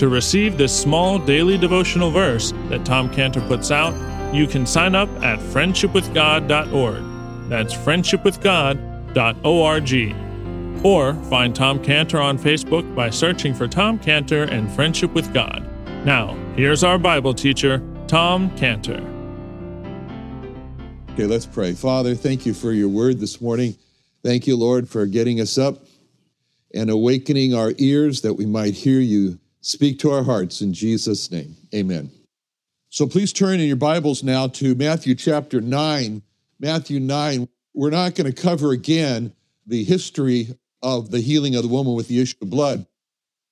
To receive this small daily devotional verse that Tom Cantor puts out, you can sign up at friendshipwithgod.org. That's friendshipwithgod.org. Or find Tom Cantor on Facebook by searching for Tom Cantor and Friendship with God. Now, here's our Bible teacher, Tom Cantor. Okay, let's pray. Father, thank you for your word this morning. Thank you, Lord, for getting us up and awakening our ears that we might hear you speak to our hearts in Jesus' name. Amen. So please turn in your Bibles now to Matthew chapter 9. Matthew 9. We're not going to cover again the history of the healing of the woman with the issue of blood,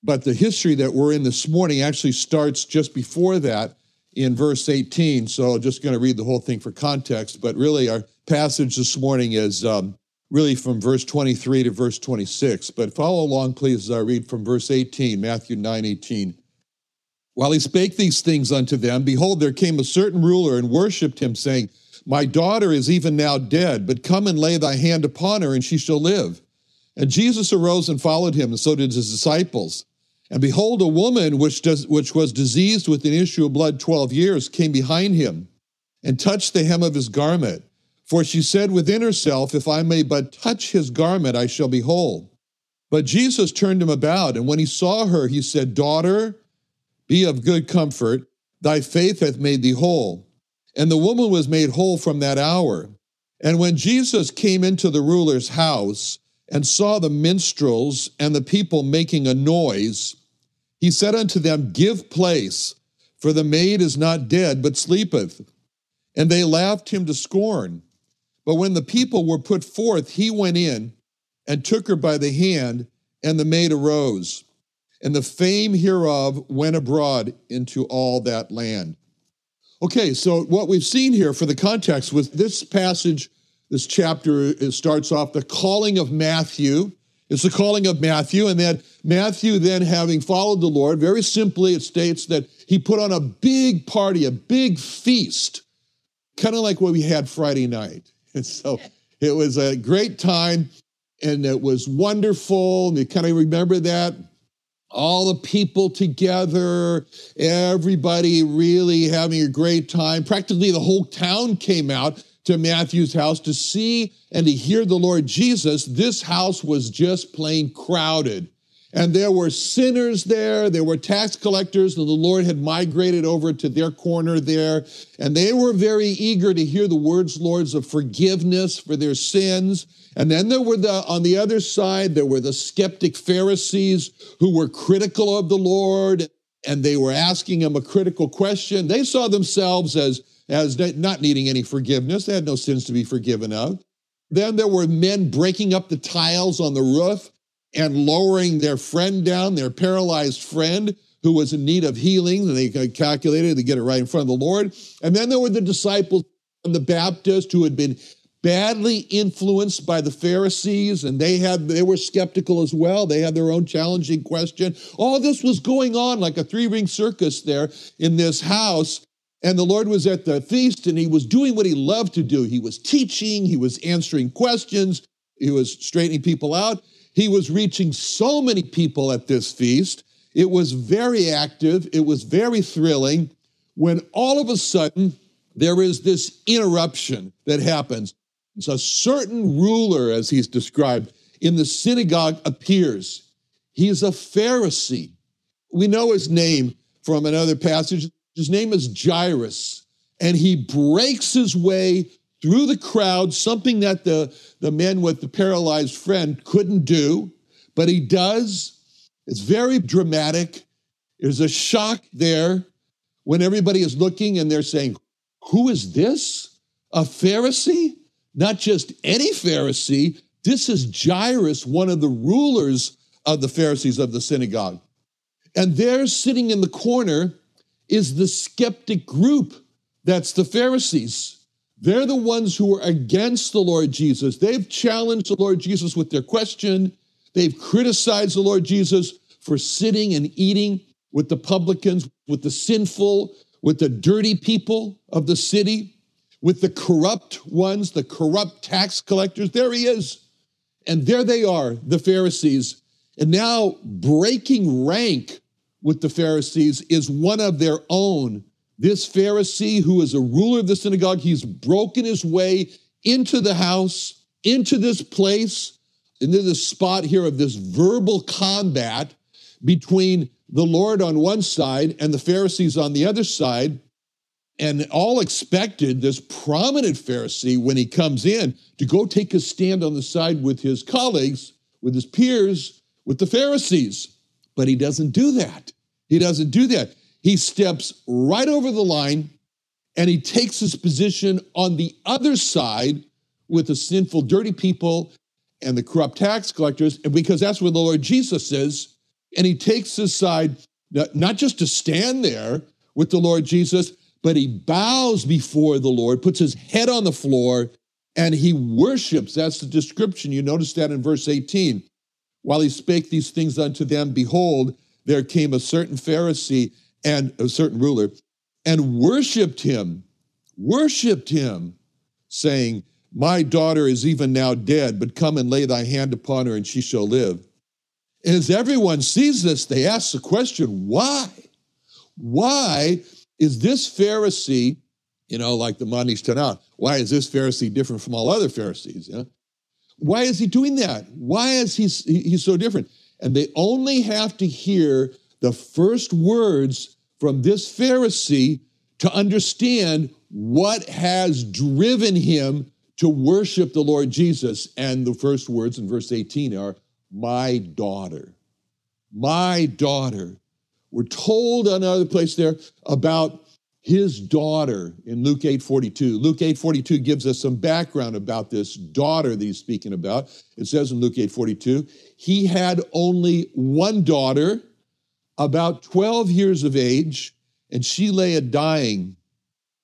but the history that we're in this morning actually starts just before that in verse 18. So just going to read the whole thing for context, but really our passage this morning is um, really from verse 23 to verse 26. But follow along, please, as I read from verse 18, Matthew 9 18. While he spake these things unto them, behold, there came a certain ruler and worshipped him, saying, My daughter is even now dead, but come and lay thy hand upon her, and she shall live. And Jesus arose and followed him, and so did his disciples. And behold, a woman which, does, which was diseased with an issue of blood 12 years came behind him and touched the hem of his garment. For she said within herself, If I may but touch his garment, I shall be whole. But Jesus turned him about, and when he saw her, he said, Daughter, be of good comfort, thy faith hath made thee whole. And the woman was made whole from that hour. And when Jesus came into the ruler's house and saw the minstrels and the people making a noise, he said unto them, Give place, for the maid is not dead, but sleepeth. And they laughed him to scorn. But when the people were put forth, he went in and took her by the hand, and the maid arose. And the fame hereof went abroad into all that land. Okay, so what we've seen here for the context with this passage, this chapter starts off the calling of Matthew. It's the calling of Matthew, and then Matthew, then having followed the Lord, very simply it states that he put on a big party, a big feast, kind of like what we had Friday night. And so it was a great time and it was wonderful. And you kind of remember that. All the people together, everybody really having a great time. Practically the whole town came out to Matthew's house to see and to hear the Lord Jesus. This house was just plain crowded. And there were sinners there, there were tax collectors, and the Lord had migrated over to their corner there. And they were very eager to hear the words, Lords, of forgiveness for their sins. And then there were the, on the other side, there were the skeptic Pharisees who were critical of the Lord, and they were asking him a critical question. They saw themselves as, as not needing any forgiveness, they had no sins to be forgiven of. Then there were men breaking up the tiles on the roof and lowering their friend down, their paralyzed friend who was in need of healing. And they calculated to get it right in front of the Lord. And then there were the disciples and the Baptist who had been badly influenced by the Pharisees, and they had they were skeptical as well. They had their own challenging question. All this was going on like a three-ring circus there in this house. And the Lord was at the feast and he was doing what he loved to do. He was teaching, he was answering questions, he was straightening people out. He was reaching so many people at this feast. It was very active, it was very thrilling. When all of a sudden, there is this interruption that happens. It's a certain ruler, as he's described, in the synagogue appears. He is a Pharisee. We know his name from another passage. His name is Jairus, and he breaks his way through the crowd, something that the, the men with the paralyzed friend couldn't do, but he does. It's very dramatic. There's a shock there when everybody is looking and they're saying, Who is this? A Pharisee? Not just any Pharisee. This is Jairus, one of the rulers of the Pharisees of the synagogue. And there, sitting in the corner, is the skeptic group. That's the Pharisees. They're the ones who are against the Lord Jesus. They've challenged the Lord Jesus with their question. They've criticized the Lord Jesus for sitting and eating with the publicans, with the sinful, with the dirty people of the city, with the corrupt ones, the corrupt tax collectors. There he is. And there they are, the Pharisees. And now breaking rank with the Pharisees is one of their own. This Pharisee, who is a ruler of the synagogue, he's broken his way into the house, into this place, into this spot here of this verbal combat between the Lord on one side and the Pharisees on the other side. And all expected this prominent Pharisee, when he comes in, to go take a stand on the side with his colleagues, with his peers, with the Pharisees. But he doesn't do that. He doesn't do that. He steps right over the line and he takes his position on the other side with the sinful, dirty people and the corrupt tax collectors, because that's where the Lord Jesus is. And he takes his side, not just to stand there with the Lord Jesus, but he bows before the Lord, puts his head on the floor, and he worships. That's the description. You notice that in verse 18. While he spake these things unto them, behold, there came a certain Pharisee and a certain ruler and worshiped him, worshiped him, saying, My daughter is even now dead, but come and lay thy hand upon her, and she shall live. And as everyone sees this, they ask the question, why? Why is this Pharisee, you know, like the Ma Nishtanah, why is this Pharisee different from all other Pharisees? Why is he doing that? Why is he he's so different? And they only have to hear the first words from this Pharisee to understand what has driven him to worship the Lord Jesus. And the first words in verse 18 are, My daughter. My daughter. We're told another place there about his daughter in Luke 8:42. Luke 8:42 gives us some background about this daughter that he's speaking about. It says in Luke 8:42, he had only one daughter, about 12 years of age, and she lay a dying.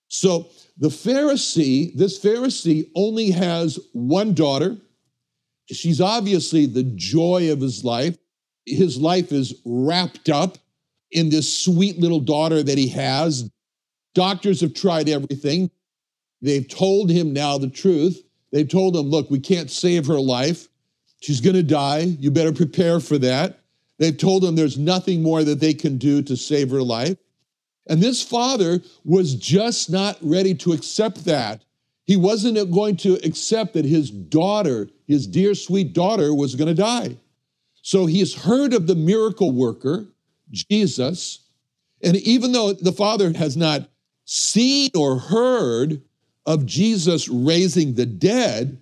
So the Pharisee, this Pharisee only has one daughter. She's obviously the joy of his life. His life is wrapped up in this sweet little daughter that he has. Doctors have tried everything. They've told him now the truth. They've told him, look, we can't save her life. She's going to die. You better prepare for that. They've told him there's nothing more that they can do to save her life. And this father was just not ready to accept that. He wasn't going to accept that his daughter, his dear sweet daughter, was going to die. So he's heard of the miracle worker, Jesus. And even though the father has not seen or heard of Jesus raising the dead,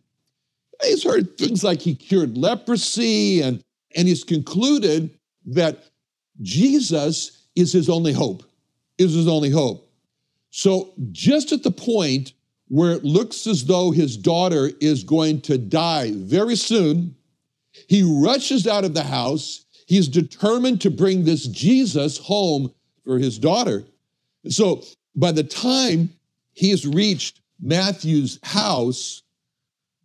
he's heard things like he cured leprosy, and, and he's concluded that Jesus is his only hope, is his only hope. So, just at the point where it looks as though his daughter is going to die very soon, he rushes out of the house. He's determined to bring this Jesus home for his daughter. So, by the time he has reached Matthew's house,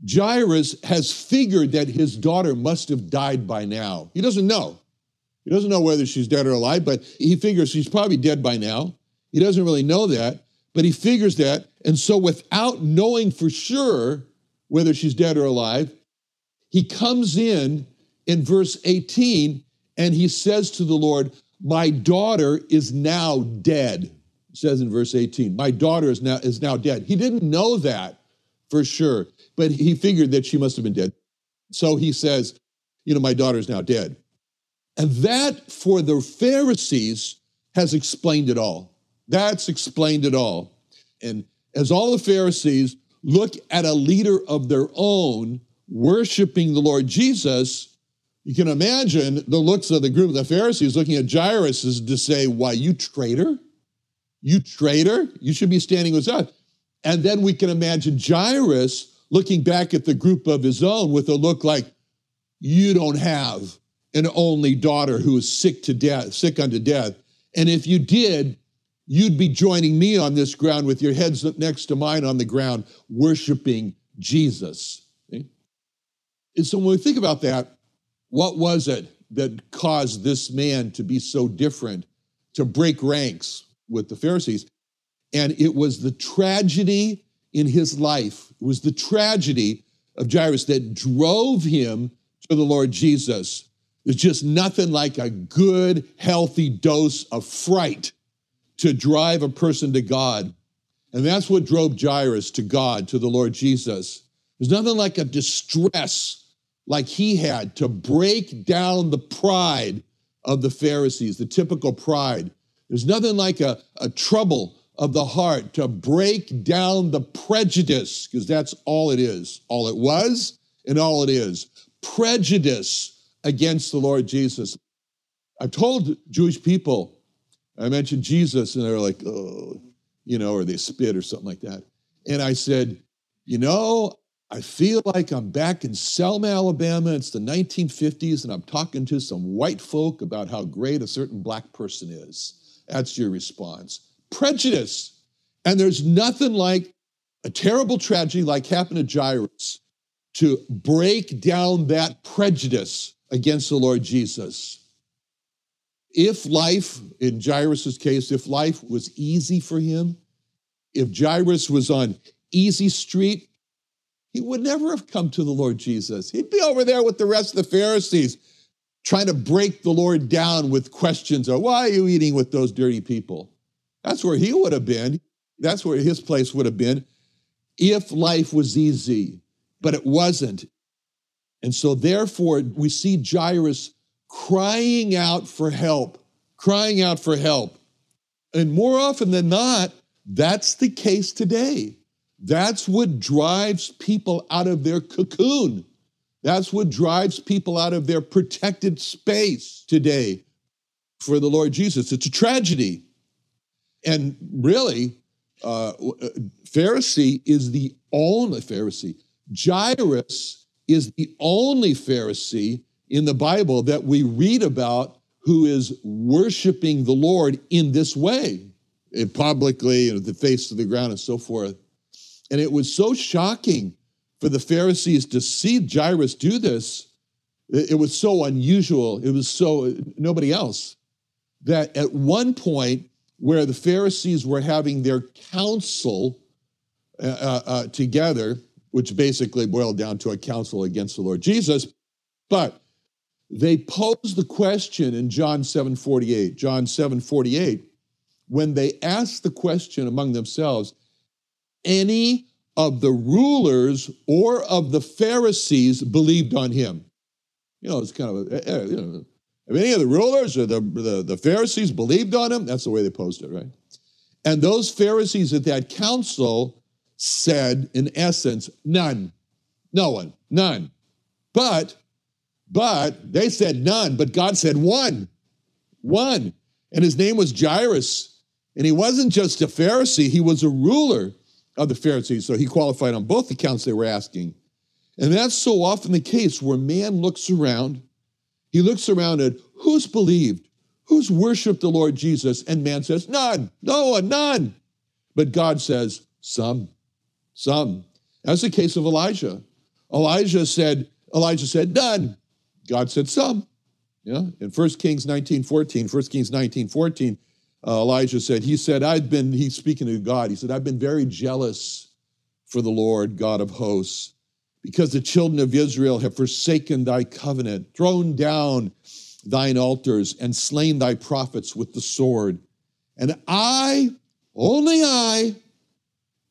Jairus has figured that his daughter must have died by now. He doesn't know. He doesn't know whether she's dead or alive, but he figures she's probably dead by now. He doesn't really know that. but he figures that. And so, without knowing for sure whether she's dead or alive, he comes in in verse 18 and he says to the Lord, My daughter is now dead. Says in verse 18, My daughter is now, is now dead. He didn't know that for sure, but he figured that she must have been dead. So he says, You know, my daughter is now dead. And that for the Pharisees has explained it all. That's explained it all. And as all the Pharisees look at a leader of their own worshiping the Lord Jesus, you can imagine the looks of the group of the Pharisees looking at Jairus is to say, Why, you traitor? You traitor? You should be standing with us. And then we can imagine Jairus looking back at the group of his own with a look like, You don't have an only daughter who is sick to death, sick unto death. And if you did, you'd be joining me on this ground with your heads next to mine on the ground, worshiping Jesus. And so when we think about that, what was it that caused this man to be so different, to break ranks with the Pharisees? And it was the tragedy in his life, it was the tragedy of Jairus that drove him to the Lord Jesus. There's just nothing like a good, healthy dose of fright to drive a person to God. And that's what drove Jairus to God, to the Lord Jesus. There's nothing like a distress like he had to break down the pride of the Pharisees, the typical pride. There's nothing like a, a trouble of the heart to break down the prejudice, because that's all it is, all it was and all it is. Prejudice against the Lord Jesus. I've told Jewish people, I mentioned Jesus, and they're like, oh, you know, or they spit or something like that. And I said, you know, I feel like I'm back in Selma, Alabama. It's the 1950s, and I'm talking to some white folk about how great a certain black person is. That's your response. Prejudice. And there's nothing like a terrible tragedy like happened to Jairus to break down that prejudice against the Lord Jesus. If life, in Jairus' case, if life was easy for him, if Jairus was on easy street, he would never have come to the Lord Jesus. He'd be over there with the rest of the Pharisees trying to break the Lord down with questions of why are you eating with those dirty people? That's where he would have been. That's where his place would have been if life was easy, but it wasn't. And so, therefore, we see Jairus crying out for help, crying out for help. And more often than not, that's the case today. That's what drives people out of their cocoon. That's what drives people out of their protected space today for the Lord Jesus. It's a tragedy. And really, uh, uh Pharisee is the only Pharisee. Jairus is the only Pharisee in the Bible that we read about who is worshiping the Lord in this way, publicly, you know, the face to the ground and so forth. And it was so shocking for the Pharisees to see Jairus do this. It was so unusual. It was so nobody else that at one point where the Pharisees were having their council uh, uh, uh, together, which basically boiled down to a council against the Lord Jesus, but they posed the question in John 7:48. John 7:48, when they asked the question among themselves, any of the rulers or of the Pharisees believed on him. You know, it's kind of, a, eh, eh, you know, if any of the rulers or the, the, the Pharisees believed on him, that's the way they posed it, right? And those Pharisees at that council said, in essence, none, no one, none. But, but they said none, but God said one, one. And his name was Jairus. And he wasn't just a Pharisee, he was a ruler of the Pharisees. So he qualified on both accounts they were asking. And that's so often the case where man looks around, he looks around at who's believed, who's worshiped the Lord Jesus, and man says, none, no one, none. But God says, some, some. That's the case of Elijah. Elijah said, Elijah said, none. God said, some. Yeah, in 1 Kings 19 14, 1 Kings 19 14, uh, Elijah said, he said, I've been, he's speaking to God, he said, I've been very jealous for the Lord God of hosts, because the children of Israel have forsaken thy covenant, thrown down thine altars, and slain thy prophets with the sword. And I, only I,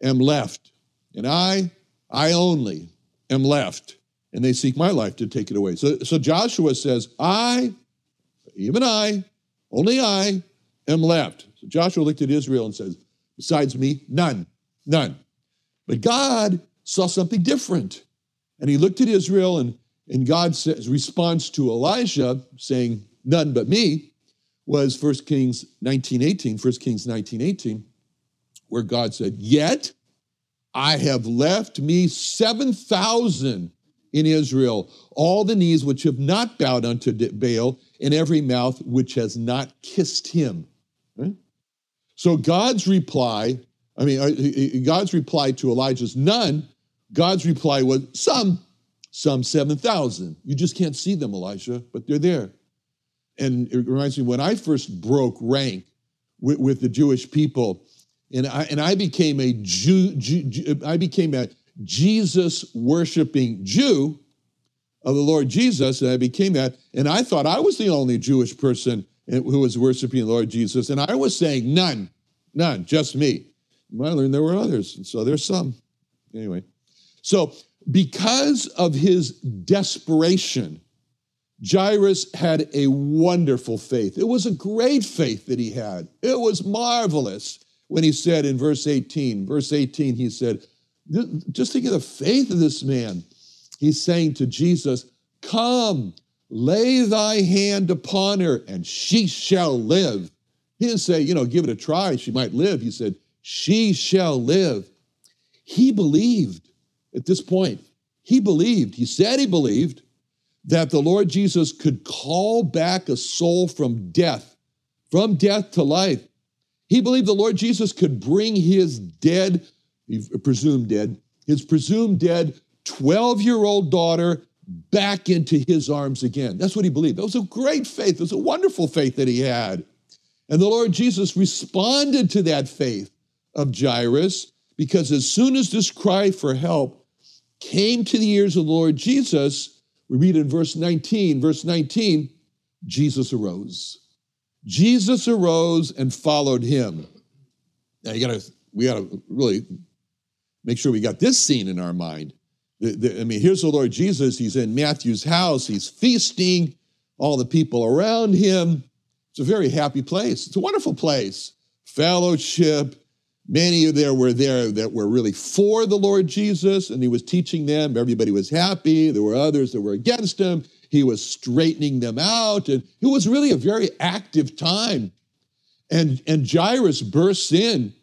am left. And I, I only am left. And they seek my life to take it away. So, so Joshua says, I, even I, only I am left. So Joshua looked at Israel and says, Besides me, none, none. But God saw something different. And he looked at Israel, and, and God's response to Elijah, saying, None but me, was 1 Kings 19 18, 1 Kings 19 18, where God said, Yet I have left me 7,000 in Israel, all the knees which have not bowed unto Baal, and every mouth which has not kissed him. Right? So God's reply, I mean, uh, God's reply to Elijah's none, God's reply was some, some 7,000. You just can't see them, Elijah, but they're there. And it reminds me when I first broke rank with, with the Jewish people, and I, and I became a Jew, Jew, I became a Jesus worshiping Jew of the Lord Jesus, and I became that. And I thought I was the only Jewish person who was worshiping the Lord Jesus, and I was saying none, none, just me. And I learned there were others, and so there's some. Anyway, so because of his desperation, Jairus had a wonderful faith. It was a great faith that he had. It was marvelous when he said in verse 18, verse 18, he said, just think of the faith of this man. He's saying to Jesus, Come, lay thy hand upon her, and she shall live. He didn't say, you know, give it a try, she might live. He said, She shall live. He believed at this point. He believed. He said he believed that the Lord Jesus could call back a soul from death, from death to life. He believed the Lord Jesus could bring his dead, presumed dead, his presumed dead 12 year old daughter back into his arms again. That's what he believed. That was a great faith. It was a wonderful faith that he had. And the Lord Jesus responded to that faith of Jairus because as soon as this cry for help came to the ears of the Lord Jesus, we read in verse 19, verse 19, Jesus arose. Jesus arose and followed him. Now you gotta, we gotta really make sure we got this scene in our mind. The, the, I mean, here's the Lord Jesus. He's in Matthew's house. He's feasting, all the people around him. It's a very happy place. It's a wonderful place. Fellowship, Many of there were there that were really for the Lord Jesus, and he was teaching them. Everybody was happy. There were others that were against him. He was straightening them out, and it was really a very active time. And and Jairus bursts in,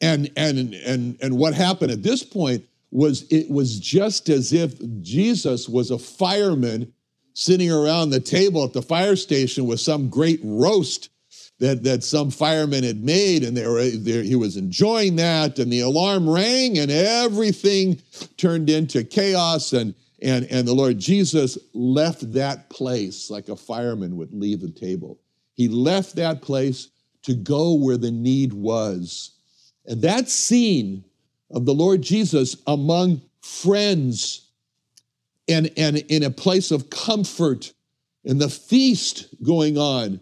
and and and and what happened at this point was it was just as if Jesus was a fireman sitting around the table at the fire station with some great roast that, that some firemen had made, and they were, they, he was enjoying that, and the alarm rang, and everything turned into chaos, and, and, and the Lord Jesus left that place like a fireman would leave the table. He left that place to go where the need was. And that scene of the Lord Jesus among friends and, and in a place of comfort and the feast going on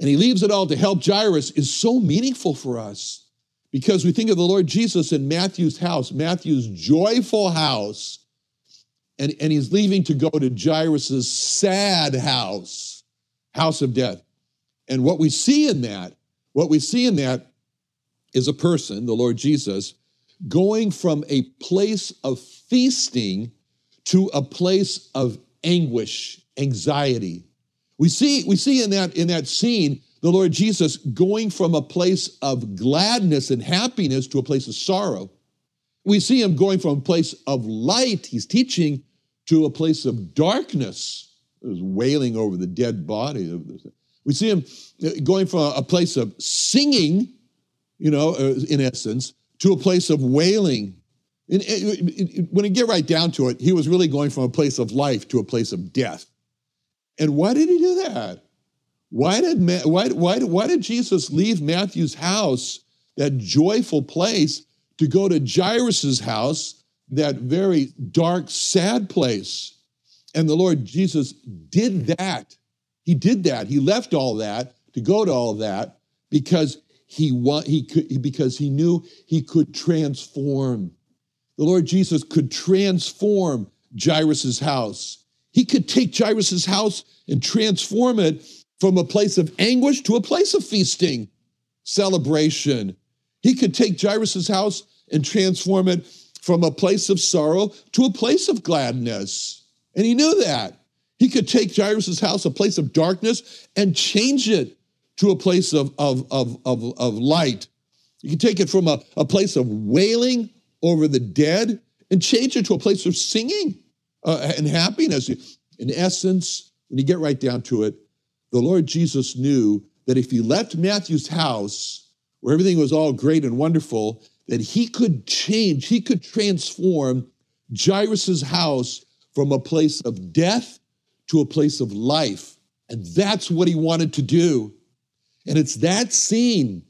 and he leaves it all to help Jairus is so meaningful for us because we think of the Lord Jesus in Matthew's house, Matthew's joyful house, and, and he's leaving to go to Jairus's sad house, house of death. And what we see in that, what we see in that is a person, the Lord Jesus, going from a place of feasting to a place of anguish, anxiety, we see, we see in that, in that scene the Lord Jesus going from a place of gladness and happiness to a place of sorrow. We see him going from a place of light, he's teaching, to a place of darkness. There's wailing over the dead body. We see him uh, going from a place of singing, you know, uh, in essence, to a place of wailing. And when you get right down to it, he was really going from a place of life to a place of death. And why did he do that? Why did, why, why, why did Jesus leave Matthew's house, that joyful place, to go to Jairus' house, that very dark, sad place? And the Lord Jesus did that. He did that. He left all that to go to all that because he want, he could because he knew he could transform. The Lord Jesus could transform Jairus' house. He could take Jairus' house and transform it from a place of anguish to a place of feasting, celebration. He could take Jairus' house and transform it from a place of sorrow to a place of gladness. And he knew that. He could take Jairus' house, a place of darkness, and change it to a place of, of, of, of, of light. You can take it from a, a place of wailing over the dead and change it to a place of singing uh, and happiness. In essence, when you get right down to it, the Lord Jesus knew that if he left Matthew's house, where everything was all great and wonderful, that he could change, he could transform Jairus's house from a place of death to a place of life. And that's what he wanted to do. And it's that scene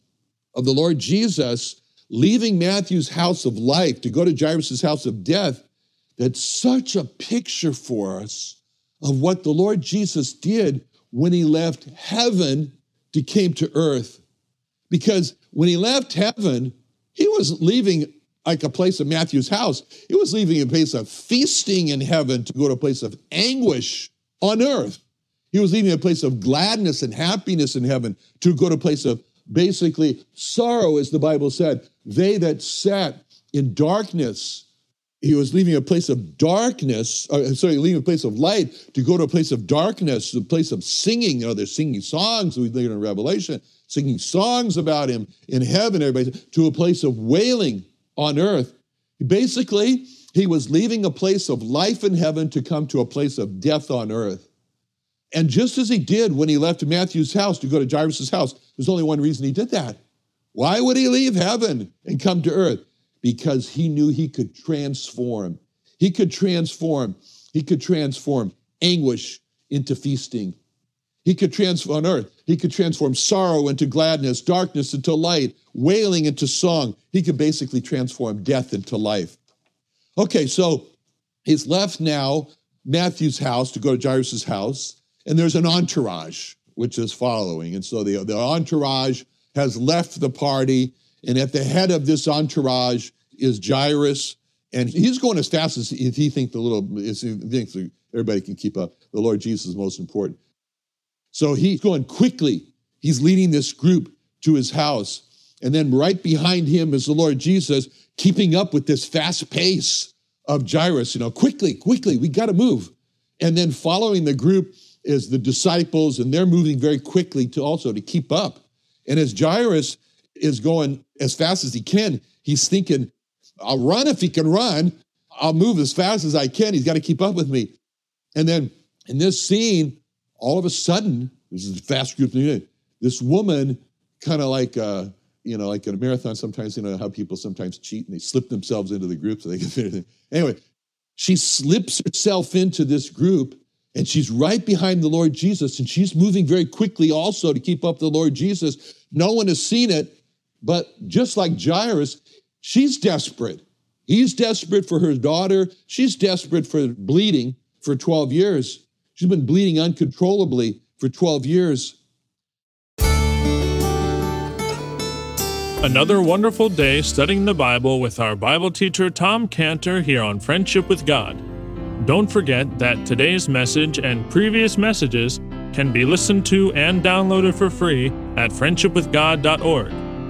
of the Lord Jesus leaving Matthew's house of life to go to Jairus's house of death that's such a picture for us of what the Lord Jesus did when he left heaven to came to earth. Because when he left heaven, he was leaving like a place of Matthew's house. He was leaving a place of feasting in heaven to go to a place of anguish on earth. He was leaving a place of gladness and happiness in heaven to go to a place of basically sorrow, as the Bible said. They that sat in darkness he was leaving a place of darkness, uh, sorry, leaving a place of light to go to a place of darkness, a place of singing. You know, they're singing songs we read in Revelation, singing songs about him in heaven, everybody, to a place of wailing on earth. Basically, he was leaving a place of life in heaven to come to a place of death on earth. And just as he did when he left Matthew's house to go to Jairus' house, there's only one reason he did that. Why would he leave heaven and come to earth? Because he knew he could transform. He could transform. He could transform anguish into feasting. He could transform on earth. He could transform sorrow into gladness, darkness into light, wailing into song. He could basically transform death into life. Okay, so he's left now Matthew's house to go to Jairus' house, and there's an entourage which is following. And so the, the entourage has left the party and at the head of this entourage is Jairus, and he's going as fast as if he thinks the little, he thinks everybody can keep up. The Lord Jesus is most important. So he's going quickly. He's leading this group to his house. And then right behind him is the Lord Jesus, keeping up with this fast pace of Jairus. You know, quickly, quickly, we got to move. And then following the group is the disciples, and they're moving very quickly to also to keep up. And as Jairus is going as fast as he can. He's thinking, I'll run if he can run. I'll move as fast as I can. He's got to keep up with me. And then in this scene, all of a sudden, this is a fast group. This woman, kind of like, uh, you know, like in a marathon, sometimes, you know, how people sometimes cheat and they slip themselves into the group so they can fit Anyway, she slips herself into this group and she's right behind the Lord Jesus and she's moving very quickly also to keep up the Lord Jesus. No one has seen it. But just like Jairus, she's desperate. He's desperate for her daughter. She's desperate for bleeding for 12 years. She's been bleeding uncontrollably for 12 years. Another wonderful day studying the Bible with our Bible teacher Tom Cantor here on Friendship with God. Don't forget that today's message and previous messages can be listened to and downloaded for free at friendshipwithgod.org.